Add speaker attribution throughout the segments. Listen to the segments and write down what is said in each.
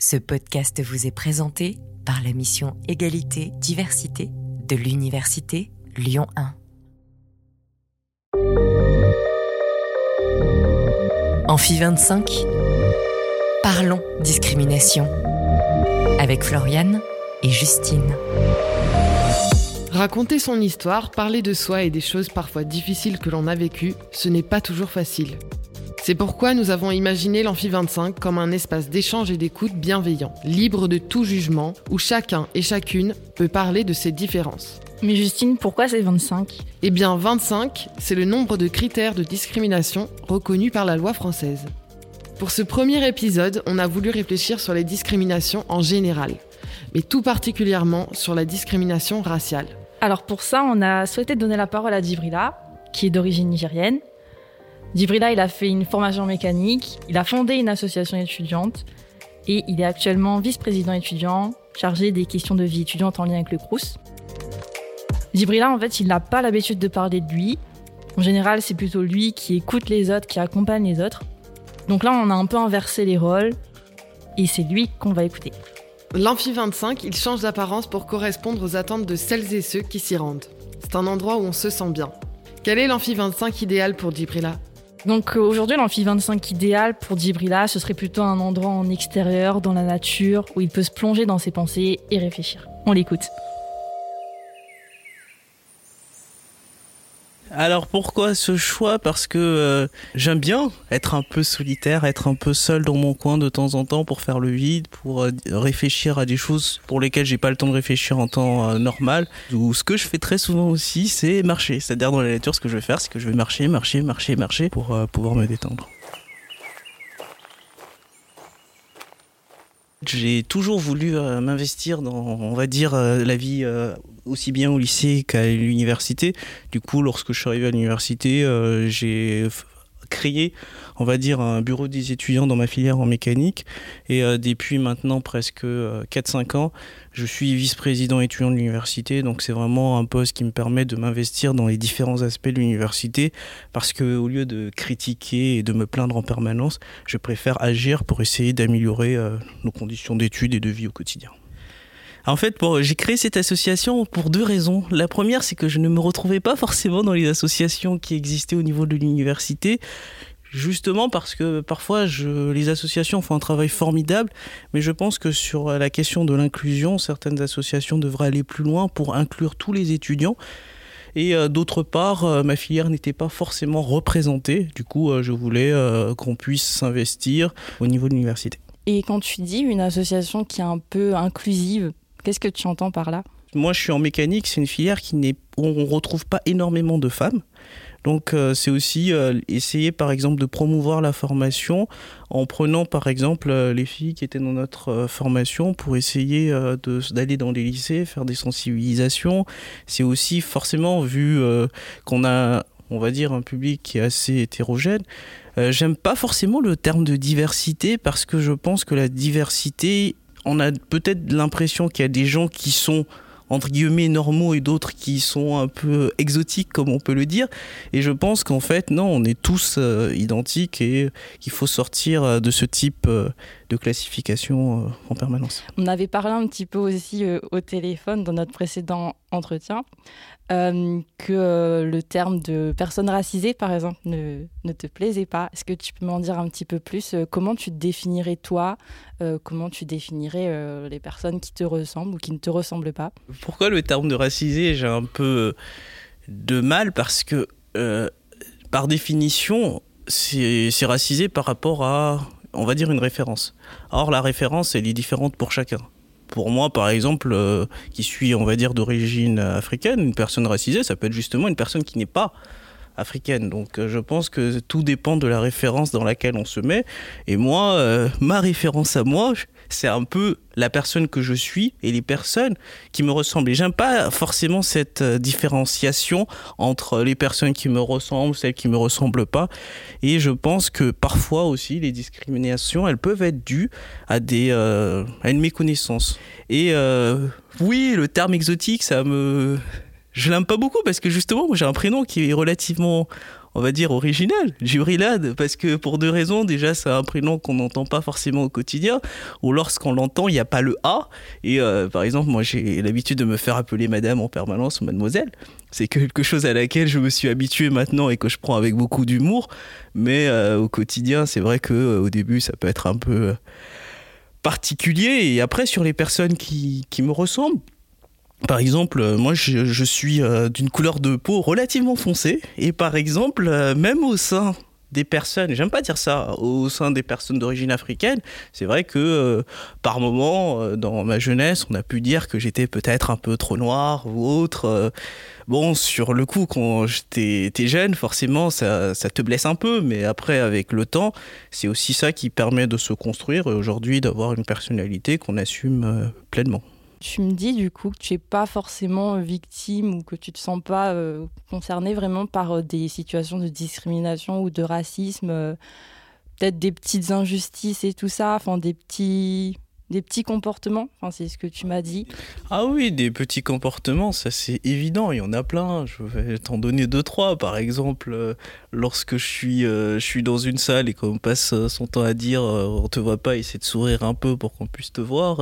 Speaker 1: Ce podcast vous est présenté par la mission Égalité, Diversité de l'Université Lyon 1. Amphi 25. Parlons discrimination. Avec Floriane et Justine.
Speaker 2: Raconter son histoire, parler de soi et des choses parfois difficiles que l'on a vécues, ce n'est pas toujours facile. C'est pourquoi nous avons imaginé l'Amphi 25 comme un espace d'échange et d'écoute bienveillant, libre de tout jugement, où chacun et chacune peut parler de ses différences.
Speaker 3: Mais Justine, pourquoi c'est 25
Speaker 2: Eh bien 25, c'est le nombre de critères de discrimination reconnus par la loi française. Pour ce premier épisode, on a voulu réfléchir sur les discriminations en général, mais tout particulièrement sur la discrimination raciale.
Speaker 3: Alors pour ça, on a souhaité donner la parole à Djibrila, qui est d'origine nigérienne, Djibrila, il a fait une formation mécanique, il a fondé une association étudiante et il est actuellement vice-président étudiant chargé des questions de vie étudiante en lien avec le Crous. Djibrila, en fait, il n'a pas l'habitude de parler de lui. En général, c'est plutôt lui qui écoute les autres, qui accompagne les autres. Donc là, on a un peu inversé les rôles et c'est lui qu'on va écouter.
Speaker 2: L'Amphi 25, il change d'apparence pour correspondre aux attentes de celles et ceux qui s'y rendent. C'est un endroit où on se sent bien. Quel est l'Amphi 25 idéal pour Djibrila?
Speaker 3: Donc euh, aujourd'hui, l'amphi 25 idéal pour Djibrila, ce serait plutôt un endroit en extérieur, dans la nature, où il peut se plonger dans ses pensées et réfléchir. On l'écoute.
Speaker 4: Alors pourquoi ce choix? Parce que euh, j'aime bien être un peu solitaire, être un peu seul dans mon coin de temps en temps pour faire le vide, pour euh, réfléchir à des choses pour lesquelles j'ai pas le temps de réfléchir en temps euh, normal. Ou ce que je fais très souvent aussi, c'est marcher. C'est-à-dire dans la nature, ce que je vais faire, c'est que je vais marcher, marcher, marcher, marcher pour pouvoir me détendre. J'ai toujours voulu m'investir dans, on va dire, la vie aussi bien au lycée qu'à l'université. Du coup, lorsque je suis arrivé à l'université, euh, j'ai créé, on va dire, un bureau des étudiants dans ma filière en mécanique. Et euh, depuis maintenant presque 4-5 euh, ans, je suis vice-président étudiant de l'université. Donc c'est vraiment un poste qui me permet de m'investir dans les différents aspects de l'université. Parce qu'au lieu de critiquer et de me plaindre en permanence, je préfère agir pour essayer d'améliorer nos conditions d'études et de vie au quotidien. En fait, j'ai créé cette association pour deux raisons. La première, c'est que je ne me retrouvais pas forcément dans les associations qui existaient au niveau de l'université. Justement parce que parfois les associations font un travail formidable, mais je pense que sur la question de l'inclusion, certaines associations devraient aller plus loin pour inclure tous les étudiants. Et euh, d'autre part, euh, ma filière n'était pas forcément représentée. Du coup, euh, je voulais qu'on puisse s'investir au niveau de l'université.
Speaker 3: Et quand tu dis une association qui est un peu inclusive, Qu'est-ce que tu entends par là?
Speaker 4: Moi, je suis en mécanique. C'est une filière qui n'est, on retrouve pas énormément de femmes. Donc euh, c'est aussi euh, essayer par exemple de promouvoir la formation en prenant par exemple euh, les filles qui étaient dans notre formation pour essayer d'aller dans les lycées, faire des sensibilisations. C'est aussi forcément vu qu'on a on va dire un public qui est assez hétérogène. J'aime pas forcément le terme de diversité parce que je pense que la diversité on a peut-être l'impression qu'il y a des gens qui sont entre guillemets normaux et d'autres qui sont un peu exotiques comme on peut le dire. Et je pense qu'en fait non on est tous euh, identiques et qu'il faut sortir euh, de ce type euh, de classification en permanence.
Speaker 3: On avait parlé un petit peu aussi au téléphone dans notre précédent entretien euh, que euh, le terme de personne racisée, par exemple, ne, ne te plaisait pas. Est-ce que tu peux m'en dire un petit peu plus euh, Comment tu te définirais toi Comment tu définirais les personnes qui te ressemblent ou qui ne te ressemblent pas?
Speaker 4: Pourquoi le terme de racisé J'ai un peu de mal? Parce que, par définition, c'est racisé par rapport à, on va dire, une référence. Or, la référence, elle est différente pour chacun pour moi, par exemple, euh, qui suis, on va dire, d'origine africaine, une personne racisée, ça peut être justement une personne qui n'est pas africaine. Donc euh, je pense que tout dépend de la référence dans laquelle on se met. Et moi, euh, ma référence à moi, c'est un peu la personne que je suis et les personnes qui me ressemblent. Et j'aime pas forcément cette euh, différenciation entre les personnes qui me ressemblent, celles qui me ressemblent pas. Et je pense que parfois aussi les discriminations, elles peuvent être dues à des à une méconnaissance. Et oui, le terme exotique, ça me je l'aime pas beaucoup parce que justement, j'ai un prénom qui est relativement on va dire, original, Jibrilad, parce que pour deux raisons. Déjà, c'est un prénom qu'on n'entend pas forcément au quotidien, ou lorsqu'on l'entend, il n'y a pas le A. Et euh, par exemple, moi, j'ai l'habitude de me faire appeler madame en permanence ou mademoiselle. C'est quelque chose à laquelle je me suis habitué maintenant et que je prends avec beaucoup d'humour. Mais euh, au quotidien, c'est vrai que euh, au début, ça peut être un peu particulier. Et après, sur les personnes qui, qui me ressemblent, par exemple, euh, moi je, suis euh, d'une couleur de peau relativement foncée et par exemple, euh, même au sein des personnes, j'aime pas dire ça, au sein des personnes d'origine africaine, c'est vrai que par moment, dans ma jeunesse, on a pu dire que j'étais peut-être un peu trop noir ou autre. bon, sur le coup, quand j'étais jeune, forcément, ça, ça, te blesse un peu, mais après, avec le temps, c'est aussi ça qui permet de se construire et aujourd'hui d'avoir une personnalité qu'on assume pleinement.
Speaker 3: Tu me dis du coup que tu n'es pas forcément victime ou que tu te sens pas euh, concerné vraiment par euh, des situations de discrimination ou de racisme, euh, peut-être des petites injustices et tout ça, enfin des petits des petits comportements? Enfin, C'est ce que tu m'as dit.
Speaker 4: Ah oui, des petits comportements, ça c'est évident, il y en a plein. Je vais t'en donner deux, trois. Par exemple, euh, lorsque je suis, euh, je suis dans une salle et qu'on passe euh, son temps à dire on te voit pas, essaie de sourire un peu pour qu'on puisse te voir.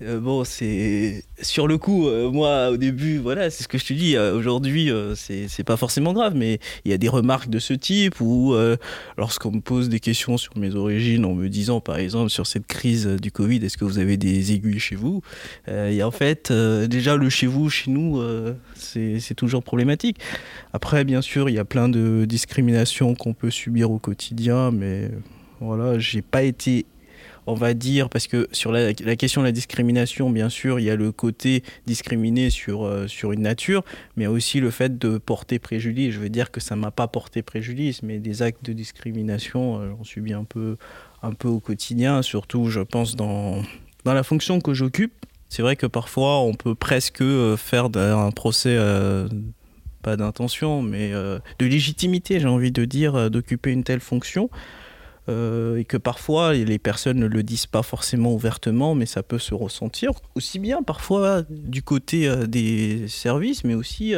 Speaker 4: Bon, c'est. Sur le coup, moi au début, voilà, c'est ce que je te dis. Aujourd'hui, c'est pas forcément grave, mais il y a des remarques de ce type ou lorsqu'on me pose des questions sur mes origines en me disant, par exemple, sur cette crise du Covid, est-ce que vous avez des aiguilles chez vous? Euh, Et en fait, euh, déjà, le chez vous, chez nous, euh, c'est toujours problématique. Après, bien sûr, il y a plein de discriminations qu'on peut subir au quotidien, mais voilà, j'ai pas été on va dire, parce que sur la, question de la discrimination, bien sûr, il y a le côté discriminé sur, sur une nature, mais aussi le fait de porter préjudice. Je veux dire que ça m'a pas porté préjudice, mais des actes de discrimination, j'en subis un peu, un peu au quotidien, surtout je pense dans, dans la fonction que j'occupe. C'est vrai que parfois on peut presque euh, faire un procès, euh, pas d'intention, mais euh, de légitimité, j'ai envie de dire, d'occuper une telle fonction. Et que parfois les personnes ne le disent pas forcément ouvertement, mais ça peut se ressentir aussi bien parfois du côté des services, mais aussi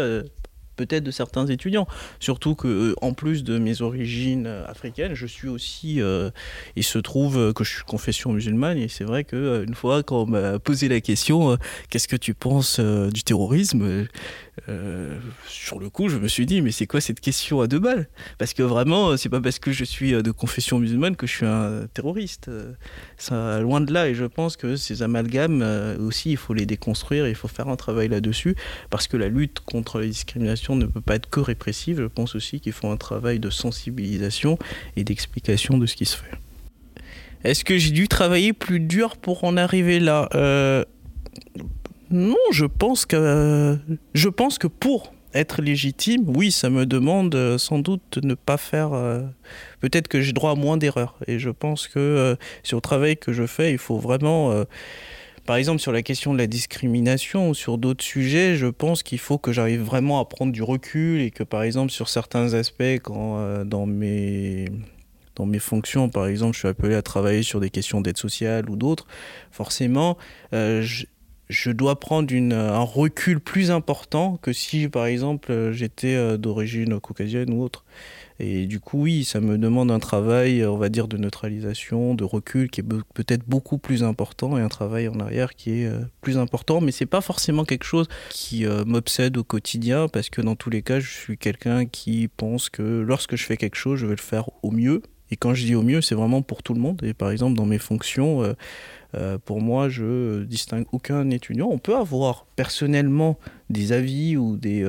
Speaker 4: peut-être de certains étudiants. Surtout que, euh, en plus de mes origines euh, africaines, je suis aussi. Euh, il se trouve que je suis confession musulmane et c'est vrai qu'une fois, quand on m'a posé la question, qu'est-ce que tu penses du terrorisme sur le coup, je me suis dit, mais c'est quoi cette question à deux balles? Parce que vraiment, c'est pas parce que je suis de confession musulmane que je suis un terroriste. Ça, loin de là, et je pense que ces amalgames aussi, il faut les déconstruire, il faut faire un travail là-dessus, parce que la lutte contre les discriminations ne peut pas être que répressive. Je pense aussi qu'il faut un travail de sensibilisation et d'explication de ce qui se fait. Est-ce que j'ai dû travailler plus dur pour en arriver là? Euh, non, je pense que je pense que pour être légitime, oui, ça me demande euh, sans doute de ne pas faire. Euh, peut-être que j'ai droit à moins d'erreurs. Et je pense que sur le travail que je fais, il faut vraiment. Par exemple, sur la question de la discrimination ou sur d'autres sujets, je pense qu'il faut que j'arrive vraiment à prendre du recul et que, par exemple, sur certains aspects, quand dans mes fonctions, par exemple, je suis appelé à travailler sur des questions d'aide sociale ou d'autres, forcément, je, je dois prendre un recul plus important que si, par exemple, j'étais euh, d'origine caucasienne ou autre. Et du coup, oui, ça me demande un travail, on va dire, de neutralisation, de recul qui est peut-être beaucoup plus important et un travail en arrière qui est euh, plus important. Mais c'est pas forcément quelque chose qui euh, m'obsède au quotidien parce que dans tous les cas, je suis quelqu'un qui pense que lorsque je fais quelque chose, je vais le faire au mieux. Et quand je dis au mieux, c'est vraiment pour tout le monde. Et par exemple, dans mes fonctions, euh, pour moi, je distingue aucun étudiant. On peut avoir personnellement des avis ou des,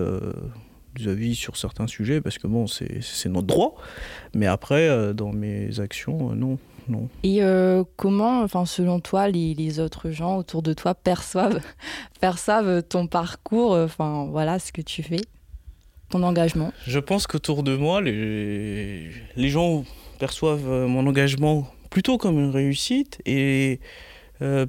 Speaker 4: avis sur certains sujets parce que bon, c'est notre droit. Mais après, euh, dans mes actions, non. Non.
Speaker 3: Et comment, enfin, selon toi, les, les, autres gens autour de toi perçoivent, perçoivent ton parcours, enfin, voilà, ce que tu fais, ton engagement?
Speaker 4: Je pense qu'autour de moi, les, les gens perçoivent mon engagement plutôt comme une réussite et euh,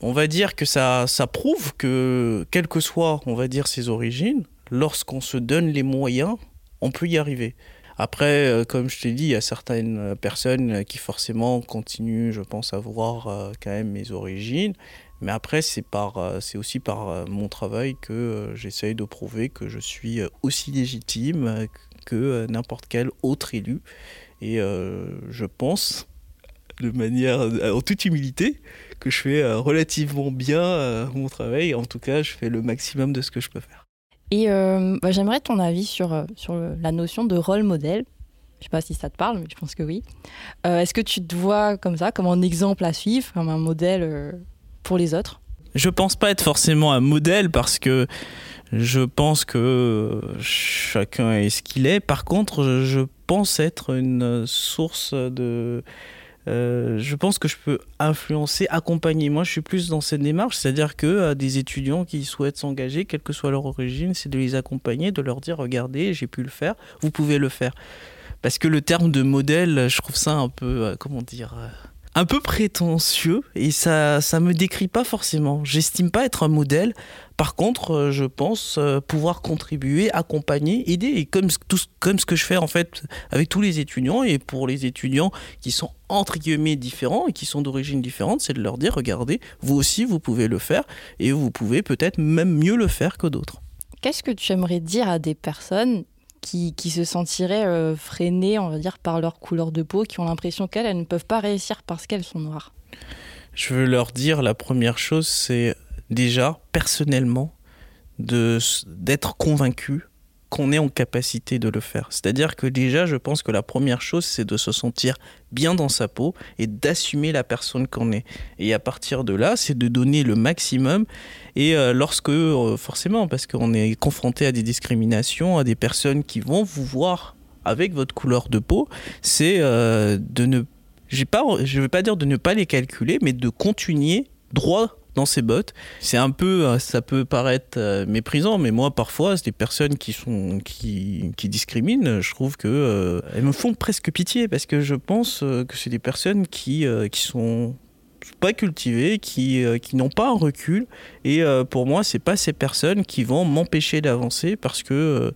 Speaker 4: on va dire que ça, ça prouve que, quelles que soient, on va dire, ses origines, lorsqu'on se donne les moyens, on peut y arriver. Après, euh, comme je t'ai dit, il y a certaines personnes qui forcément continuent, je pense, à voir euh, quand même mes origines. Mais après, euh, c'est aussi par mon travail que j'essaye de prouver que je suis aussi légitime que n'importe quel autre élu. Et je pense, de manière, en toute humilité, que je fais relativement bien mon travail. En tout cas, je fais le maximum de ce que je peux faire.
Speaker 3: Et euh, bah, j'aimerais ton avis sur, euh, sur la notion de rôle modèle. Je sais pas si ça te parle, mais je pense que oui. Euh, est-ce que tu te vois comme ça, comme un exemple à suivre, comme un modèle pour les autres?
Speaker 4: Je pense pas être forcément un modèle parce que je pense que chacun est ce qu'il est. Par contre, je pense être une source de euh, je pense que je peux influencer, accompagner. Moi, je suis plus dans cette démarche, c'est-à-dire que euh, des étudiants qui souhaitent s'engager, quelle que soit leur origine, c'est de les accompagner, de leur dire regardez, j'ai pu le faire, vous pouvez le faire. Parce que le terme de modèle, je trouve ça un peu, euh, comment dire, un peu prétentieux et ça ça me décrit pas forcément. J'estime pas être un modèle. Par contre, euh, je pense euh, pouvoir contribuer, accompagner, aider et comme tout comme ce que je fais en fait avec tous les étudiants et pour les étudiants qui sont entre guillemets différents et qui sont d'origine différente, c'est de leur dire regardez, vous aussi vous pouvez le faire et vous pouvez peut-être même mieux le faire que d'autres.
Speaker 3: Qu'est-ce que tu aimerais dire à des personnes qui, se sentiraient euh, freinées, on va dire, par leur couleur de peau, qui ont l'impression qu'elles ne peuvent pas réussir parce qu'elles sont noires?
Speaker 4: Je veux leur dire, la première chose, c'est déjà, personnellement, d'être convaincu qu'on est en capacité de le faire. C'est-à-dire que déjà, je pense que la première chose, c'est de se sentir bien dans sa peau et d'assumer la personne qu'on est. Et à partir de là, c'est de donner le maximum. Et euh, lorsque, euh, forcément, parce qu'on est confronté à des discriminations, à des personnes qui vont vous voir avec votre couleur de peau, c'est euh, de ne... Pas, je pas dire de ne pas les calculer, mais de continuer droit dans ses bottes. C'est un peu, euh, ça peut paraître euh, méprisant, mais moi parfois, c'est des personnes qui sont qui, discriminent. Je trouve que euh, elles me font presque pitié parce que je pense que c'est des personnes qui qui sont pas cultivées, qui, qui n'ont pas un recul. Et pour moi, c'est pas ces personnes qui vont m'empêcher d'avancer parce que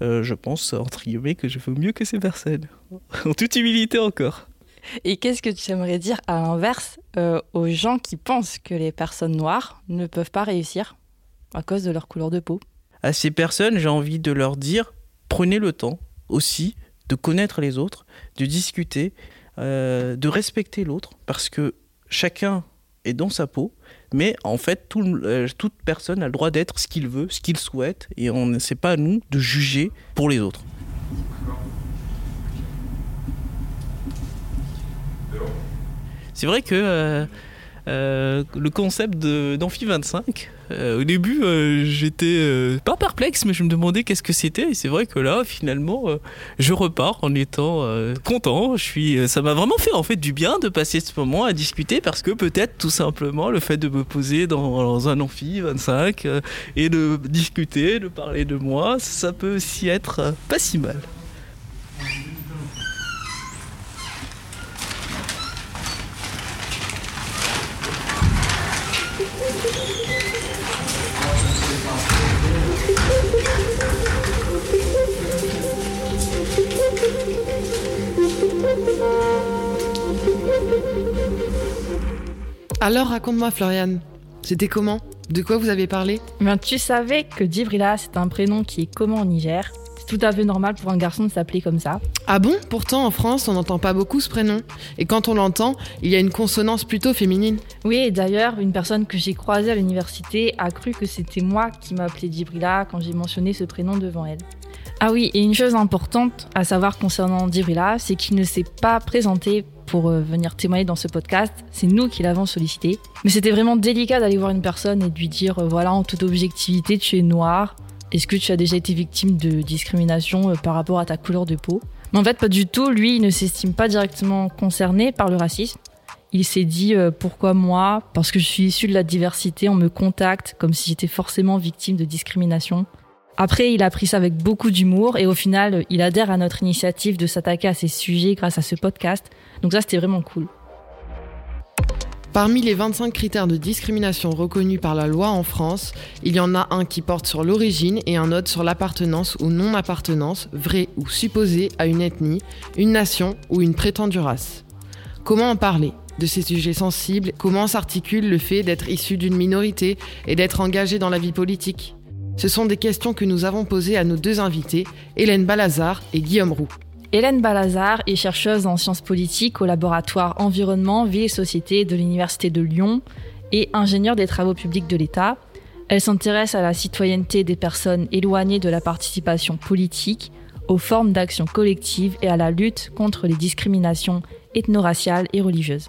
Speaker 4: je pense, entre guillemets, que je fais mieux que ces personnes. en toute humilité encore.
Speaker 3: Et qu'est-ce que tu aimerais dire à l'inverse euh, aux gens qui pensent que les personnes noires ne peuvent pas réussir à cause de leur couleur de peau?
Speaker 4: À ces personnes, j'ai envie de leur dire prenez le temps aussi de connaître les autres, de discuter, euh, de respecter l'autre, parce que chacun est dans sa peau, mais en fait, euh, toute personne a le droit d'être ce qu'il veut, ce qu'il souhaite, et on ne sait pas à nous de juger pour les autres. C'est vrai que euh, euh, le concept d'Amphi 25, euh, au début, j'étais pas perplexe, mais je me demandais qu'est-ce que c'était. Et c'est vrai que là, finalement, je repars en étant content. Je suis, ça m'a vraiment fait en fait du bien de passer ce moment à discuter parce que peut-être tout simplement le fait de me poser dans, un amphi 25 et de discuter, de parler de moi, ça peut aussi être pas si mal.
Speaker 2: Alors raconte-moi Floriane, c'était comment? De quoi vous avez parlé?
Speaker 3: Ben, Tu savais que Djibrila c'est un prénom qui est commun au Niger c'est tout à fait normal pour un garçon de s'appeler comme ça.
Speaker 2: Ah bon? Pourtant, en France, on n'entend pas beaucoup ce prénom. Et quand on l'entend, il y a une consonance plutôt féminine.
Speaker 3: Oui, et d'ailleurs, une personne que j'ai croisée à l'université a cru que c'était moi qui m'appelais Djibrila quand j'ai mentionné ce prénom devant elle. Ah oui, et une chose importante à savoir concernant Djibrila, c'est qu'il ne s'est pas présenté pour euh, venir témoigner dans ce podcast. C'est nous qui l'avons sollicité. Mais c'était vraiment délicat d'aller voir une personne et de lui dire euh, voilà, en toute objectivité, tu es noir. Est-ce que tu as déjà été victime de discrimination euh, par rapport à ta couleur de peau? Mais en fait, pas du tout. Lui, il ne s'estime pas directement concerné par le racisme. Il s'est dit pourquoi moi? Parce que je suis issu de la diversité, on me contacte comme si j'étais forcément victime de discrimination. Après, il a pris ça avec beaucoup d'humour et au final, il adhère à notre initiative de s'attaquer à ces sujets grâce à ce podcast. Donc ça, c'était vraiment cool.
Speaker 2: Parmi les 25 critères de discrimination reconnus par la loi en France, il y en a un qui porte sur l'origine et un autre sur l'appartenance ou non-appartenance, vraie ou supposée, à une ethnie, une nation ou une prétendue race. Comment en parler de ces sujets sensibles? Comment s'articule le fait d'être issu d'une minorité et d'être engagé dans la vie politique? Ce sont des questions que nous avons posées à nos deux invités, Hélène Balazar et Guillaume Roux.
Speaker 3: Hélène Balazar est chercheuse en sciences politiques au laboratoire Environnement, Vie et Société de l'Université de Lyon et ingénieure des travaux publics de l'État. Elle s'intéresse à la citoyenneté des personnes éloignées de la participation politique, aux formes d'action collective et à la lutte contre les discriminations ethno-raciales et religieuses.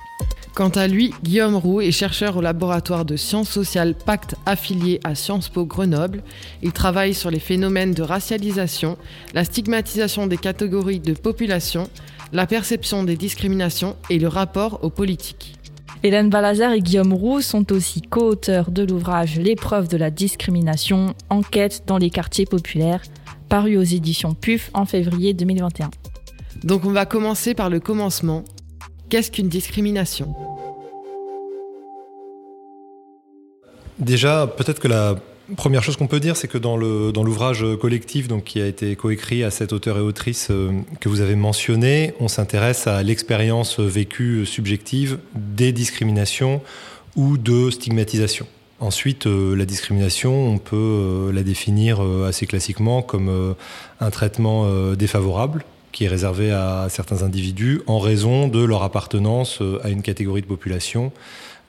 Speaker 2: Quant à lui, Guillaume Roux est chercheur au laboratoire de sciences sociales Pacte affilié à Sciences Po Grenoble. Il travaille sur les phénomènes de racialisation, la stigmatisation des catégories de population, la perception des discriminations et le rapport aux politiques.
Speaker 3: Hélène Balazar et Guillaume Roux sont aussi co-auteurs de l'ouvrage L'épreuve de la discrimination, enquête dans les quartiers populaires, paru aux éditions PUF en février 2021.
Speaker 2: Donc on va commencer par le commencement. Qu'est-ce qu'une discrimination?
Speaker 5: Déjà, peut-être que la première chose qu'on peut dire, c'est que dans, l'ouvrage collectif qui a été coécrit à cet auteur et autrice euh, que vous avez mentionné, on s'intéresse à l'expérience vécue subjective des discriminations ou de stigmatisation. Ensuite, euh, la discrimination, on peut euh, la définir assez classiquement comme un traitement défavorable qui est réservé à certains individus en raison de leur appartenance euh, à une catégorie de population.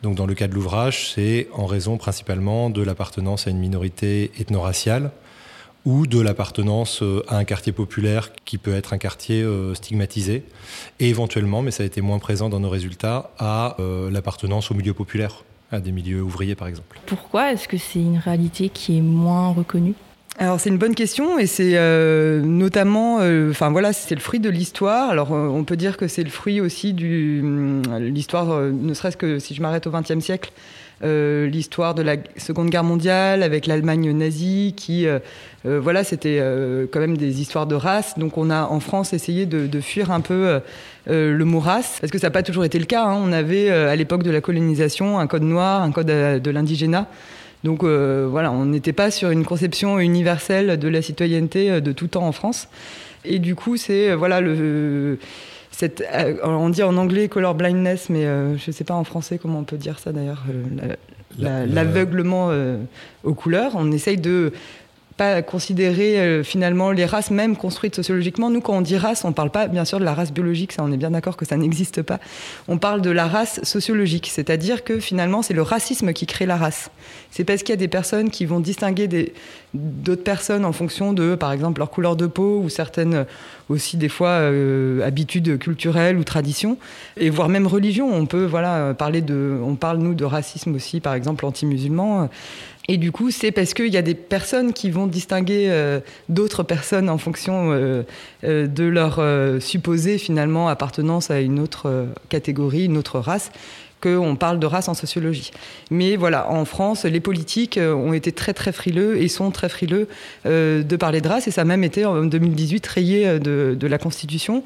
Speaker 5: Donc dans le cas de l'ouvrage, c'est en raison principalement de l'appartenance à une minorité ethno-raciale ou de l'appartenance euh, à un quartier populaire qui peut être un quartier euh, stigmatisé, et éventuellement, mais ça a été moins présent dans nos résultats, à l'appartenance au milieu populaire, à des milieux ouvriers par exemple.
Speaker 3: Pourquoi est-ce que c'est une réalité qui est moins reconnue?
Speaker 6: Alors c'est une bonne question et c'est euh, notamment, euh, enfin voilà, c'est le fruit de l'histoire. Alors euh, on peut dire que c'est le fruit aussi du hum, l'histoire, ne serait-ce que si je m'arrête au XXe siècle, l'histoire de la Seconde Guerre mondiale avec l'Allemagne nazie, qui voilà, c'était quand même des histoires de race. Donc on a en France essayé de, fuir un peu le mot race, parce que ça n'a pas toujours été le cas. Hein. On avait à l'époque de la colonisation un code noir, un code de l'indigénat. Donc euh, voilà, on n'était pas sur une conception universelle de la citoyenneté euh, de tout temps en France. Et du coup, c'est euh, voilà le cette, on dit en anglais color blindness, mais je ne sais pas en français comment on peut dire ça d'ailleurs, l'aveuglement aux couleurs. On essaye de pas considérer euh, finalement les races même construites sociologiquement. Nous, quand on dit race, on ne parle pas bien sûr de la race biologique, ça on est bien d'accord que ça n'existe pas. On parle de la race sociologique, c'est-à-dire que finalement c'est le racisme qui crée la race. C'est parce qu'il y a des personnes qui vont distinguer d'autres personnes en fonction de, par exemple, leur couleur de peau ou certaines aussi des fois euh, habitudes culturelles ou traditions, et voire même religion. On peut voilà parler de, on parle nous de racisme aussi, par exemple anti-musulman. Et du coup, c'est parce qu'il y a des personnes qui vont distinguer euh, d'autres personnes en fonction euh, euh, de leur supposée finalement appartenance à une autre catégorie, une autre race qu'on parle de race en sociologie. Mais voilà, en France, les politiques ont été très très frileux et sont très frileux de parler de race, et ça a même été en 2018 rayé de, de la Constitution.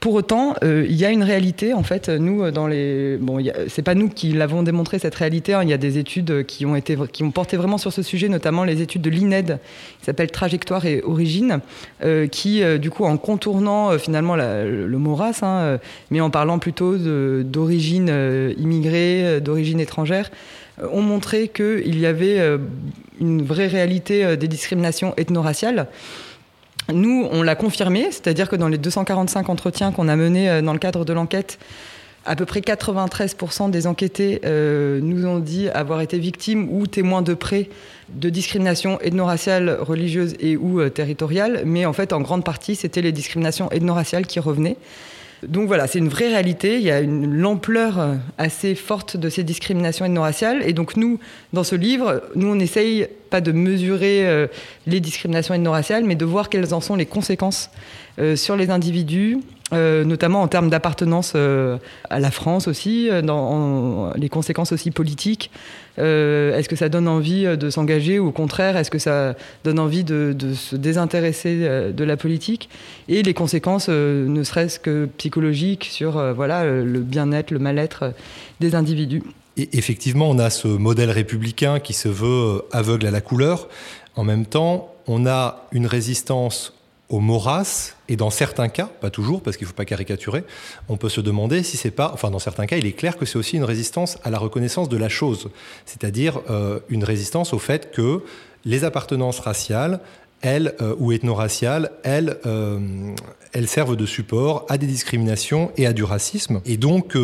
Speaker 6: Pour autant, euh, il y a une réalité. En fait, nous, euh, dans les, bon, c'est pas nous qui l'avons démontré cette réalité. Hein. Il y a des études qui ont été, qui ont porté vraiment sur ce sujet, notamment les études de l'INED, qui s'appelle Trajectoire et Origine, euh, qui, du coup, en contournant finalement le mot race, hein, mais en parlant plutôt d'origine immigrée, d'origine étrangère, ont montré qu'il y avait une vraie réalité des discriminations ethno-raciales. Nous, on l'a confirmé, c'est-à-dire que dans les 245 entretiens qu'on a menés euh, dans le cadre de l'enquête, à peu près 93% des enquêtés euh, nous ont dit avoir été victimes ou témoins de près de discrimination ethno-raciale, religieuse et ou euh, territoriale, mais en fait, en grande partie, c'était les discriminations ethno-raciales qui revenaient. Donc voilà, c'est une vraie réalité. Il y a une l'ampleur euh, assez forte de ces discriminations ethno-raciales. Et donc nous, dans ce livre, nous on essaye pas de mesurer euh, les discriminations ethno-raciales, mais de voir quelles en sont les conséquences euh, sur les individus euh, notamment en termes d'appartenance euh, à la France aussi, euh, dans les conséquences aussi politiques. est-ce que ça donne envie de s'engager ou au contraire, est-ce que ça donne envie de, se désintéresser de la politique? Et les conséquences, ne serait-ce que psychologiques, sur voilà, le bien-être, le mal-être des individus.
Speaker 5: Et effectivement, on a ce modèle républicain qui se veut aveugle à la couleur. En même temps, on a une résistance au moras, et dans certains cas, pas toujours, parce qu'il ne faut pas caricaturer, on peut se demander si c'est pas, enfin dans certains cas, il est clair que c'est aussi une résistance à la reconnaissance de la chose, c'est-à-dire euh, une résistance au fait que les appartenances raciales, elles, euh, ou ethno-raciales, elles, euh, elles servent de support à des discriminations et à du racisme. Et donc,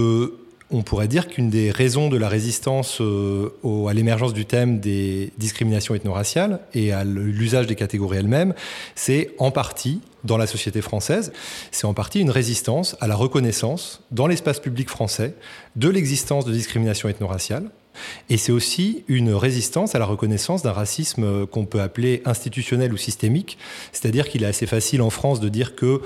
Speaker 5: on pourrait dire qu'une des raisons de la résistance euh, à l'émergence du thème des discriminations ethno-raciales et à l'usage des catégories elles-mêmes, c'est en partie, dans la société française, c'est en partie une résistance à la reconnaissance dans l'espace public français de l'existence de discriminations ethno-raciales. Et c'est aussi une résistance à la reconnaissance d'un racisme qu'on peut appeler institutionnel ou systémique, c'est-à-dire qu'il est assez facile en France de dire que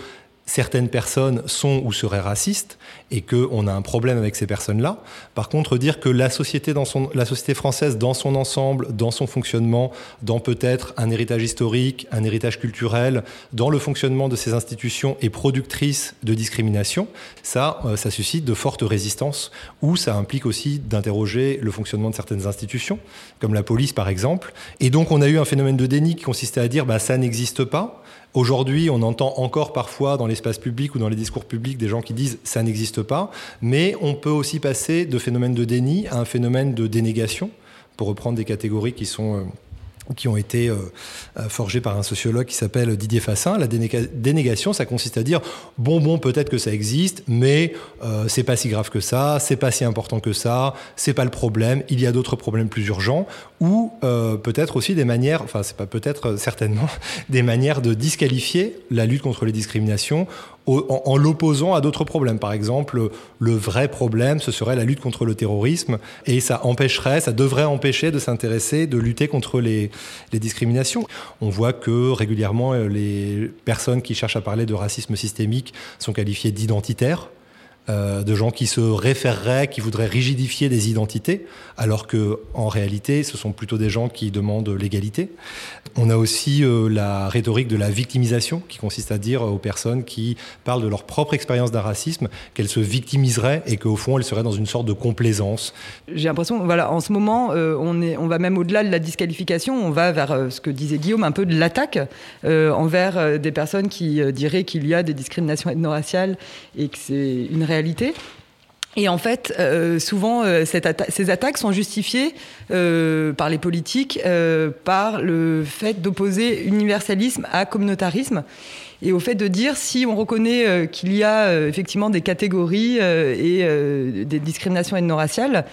Speaker 5: certaines personnes sont ou seraient racistes et qu'on a un problème avec ces personnes-là. Par contre, dire que la société, dans son, la société française, dans son ensemble, dans son fonctionnement, dans peut-être un héritage historique, un héritage culturel, dans le fonctionnement de ces institutions est productrice de discrimination, ça, euh, ça suscite de fortes résistances ou ça implique aussi d'interroger le fonctionnement de certaines institutions, comme la police par exemple. Et donc, on a eu un phénomène de déni qui consistait à dire bah, ça n'existe pas. Aujourd'hui, on entend encore parfois dans l'espace public ou dans les discours publics des gens qui disent ça n'existe pas, mais on peut aussi passer de phénomène de déni à un phénomène de dénégation, pour reprendre des catégories qui sont euh, qui ont été euh, euh, forgés par un sociologue qui s'appelle Didier Fassin. La dénégation, ça consiste à dire bon, bon, peut-être que ça existe, mais euh, c'est pas si grave que ça, c'est pas si important que ça, c'est pas le problème. Il y a d'autres problèmes plus urgents, ou peut-être aussi des manières, enfin c'est pas peut-être certainement des manières de disqualifier la lutte contre les discriminations en, l'opposant à d'autres problèmes. Par exemple, le vrai problème, ce serait la lutte contre le terrorisme, et ça empêcherait, ça devrait empêcher de s'intéresser, de lutter contre les, discriminations. On voit que régulièrement, euh, les personnes qui cherchent à parler de racisme systémique sont qualifiées d'identitaires. Euh, de gens qui se référeraient, qui voudraient rigidifier des identités, alors que en réalité, ce sont plutôt des gens qui demandent l'égalité. On a aussi euh, la rhétorique de la victimisation, qui consiste à dire aux personnes qui parlent de leur propre expérience d'un racisme qu'elles se victimiseraient et qu'au fond, elles seraient dans une sorte de complaisance.
Speaker 6: J'ai l'impression, voilà, en ce moment, euh, on, est, on va même au-delà de la disqualification, on va vers ce que disait Guillaume, un peu de l'attaque envers des personnes qui diraient qu'il y a des discriminations ethno-raciales et que c'est une réalité. Et en fait, euh, souvent, euh, ces attaques sont justifiées euh, par les politiques, par le fait d'opposer universalisme à communautarisme, et au fait de dire si on reconnaît qu'il y a effectivement des catégories et des discriminations ethno-raciales,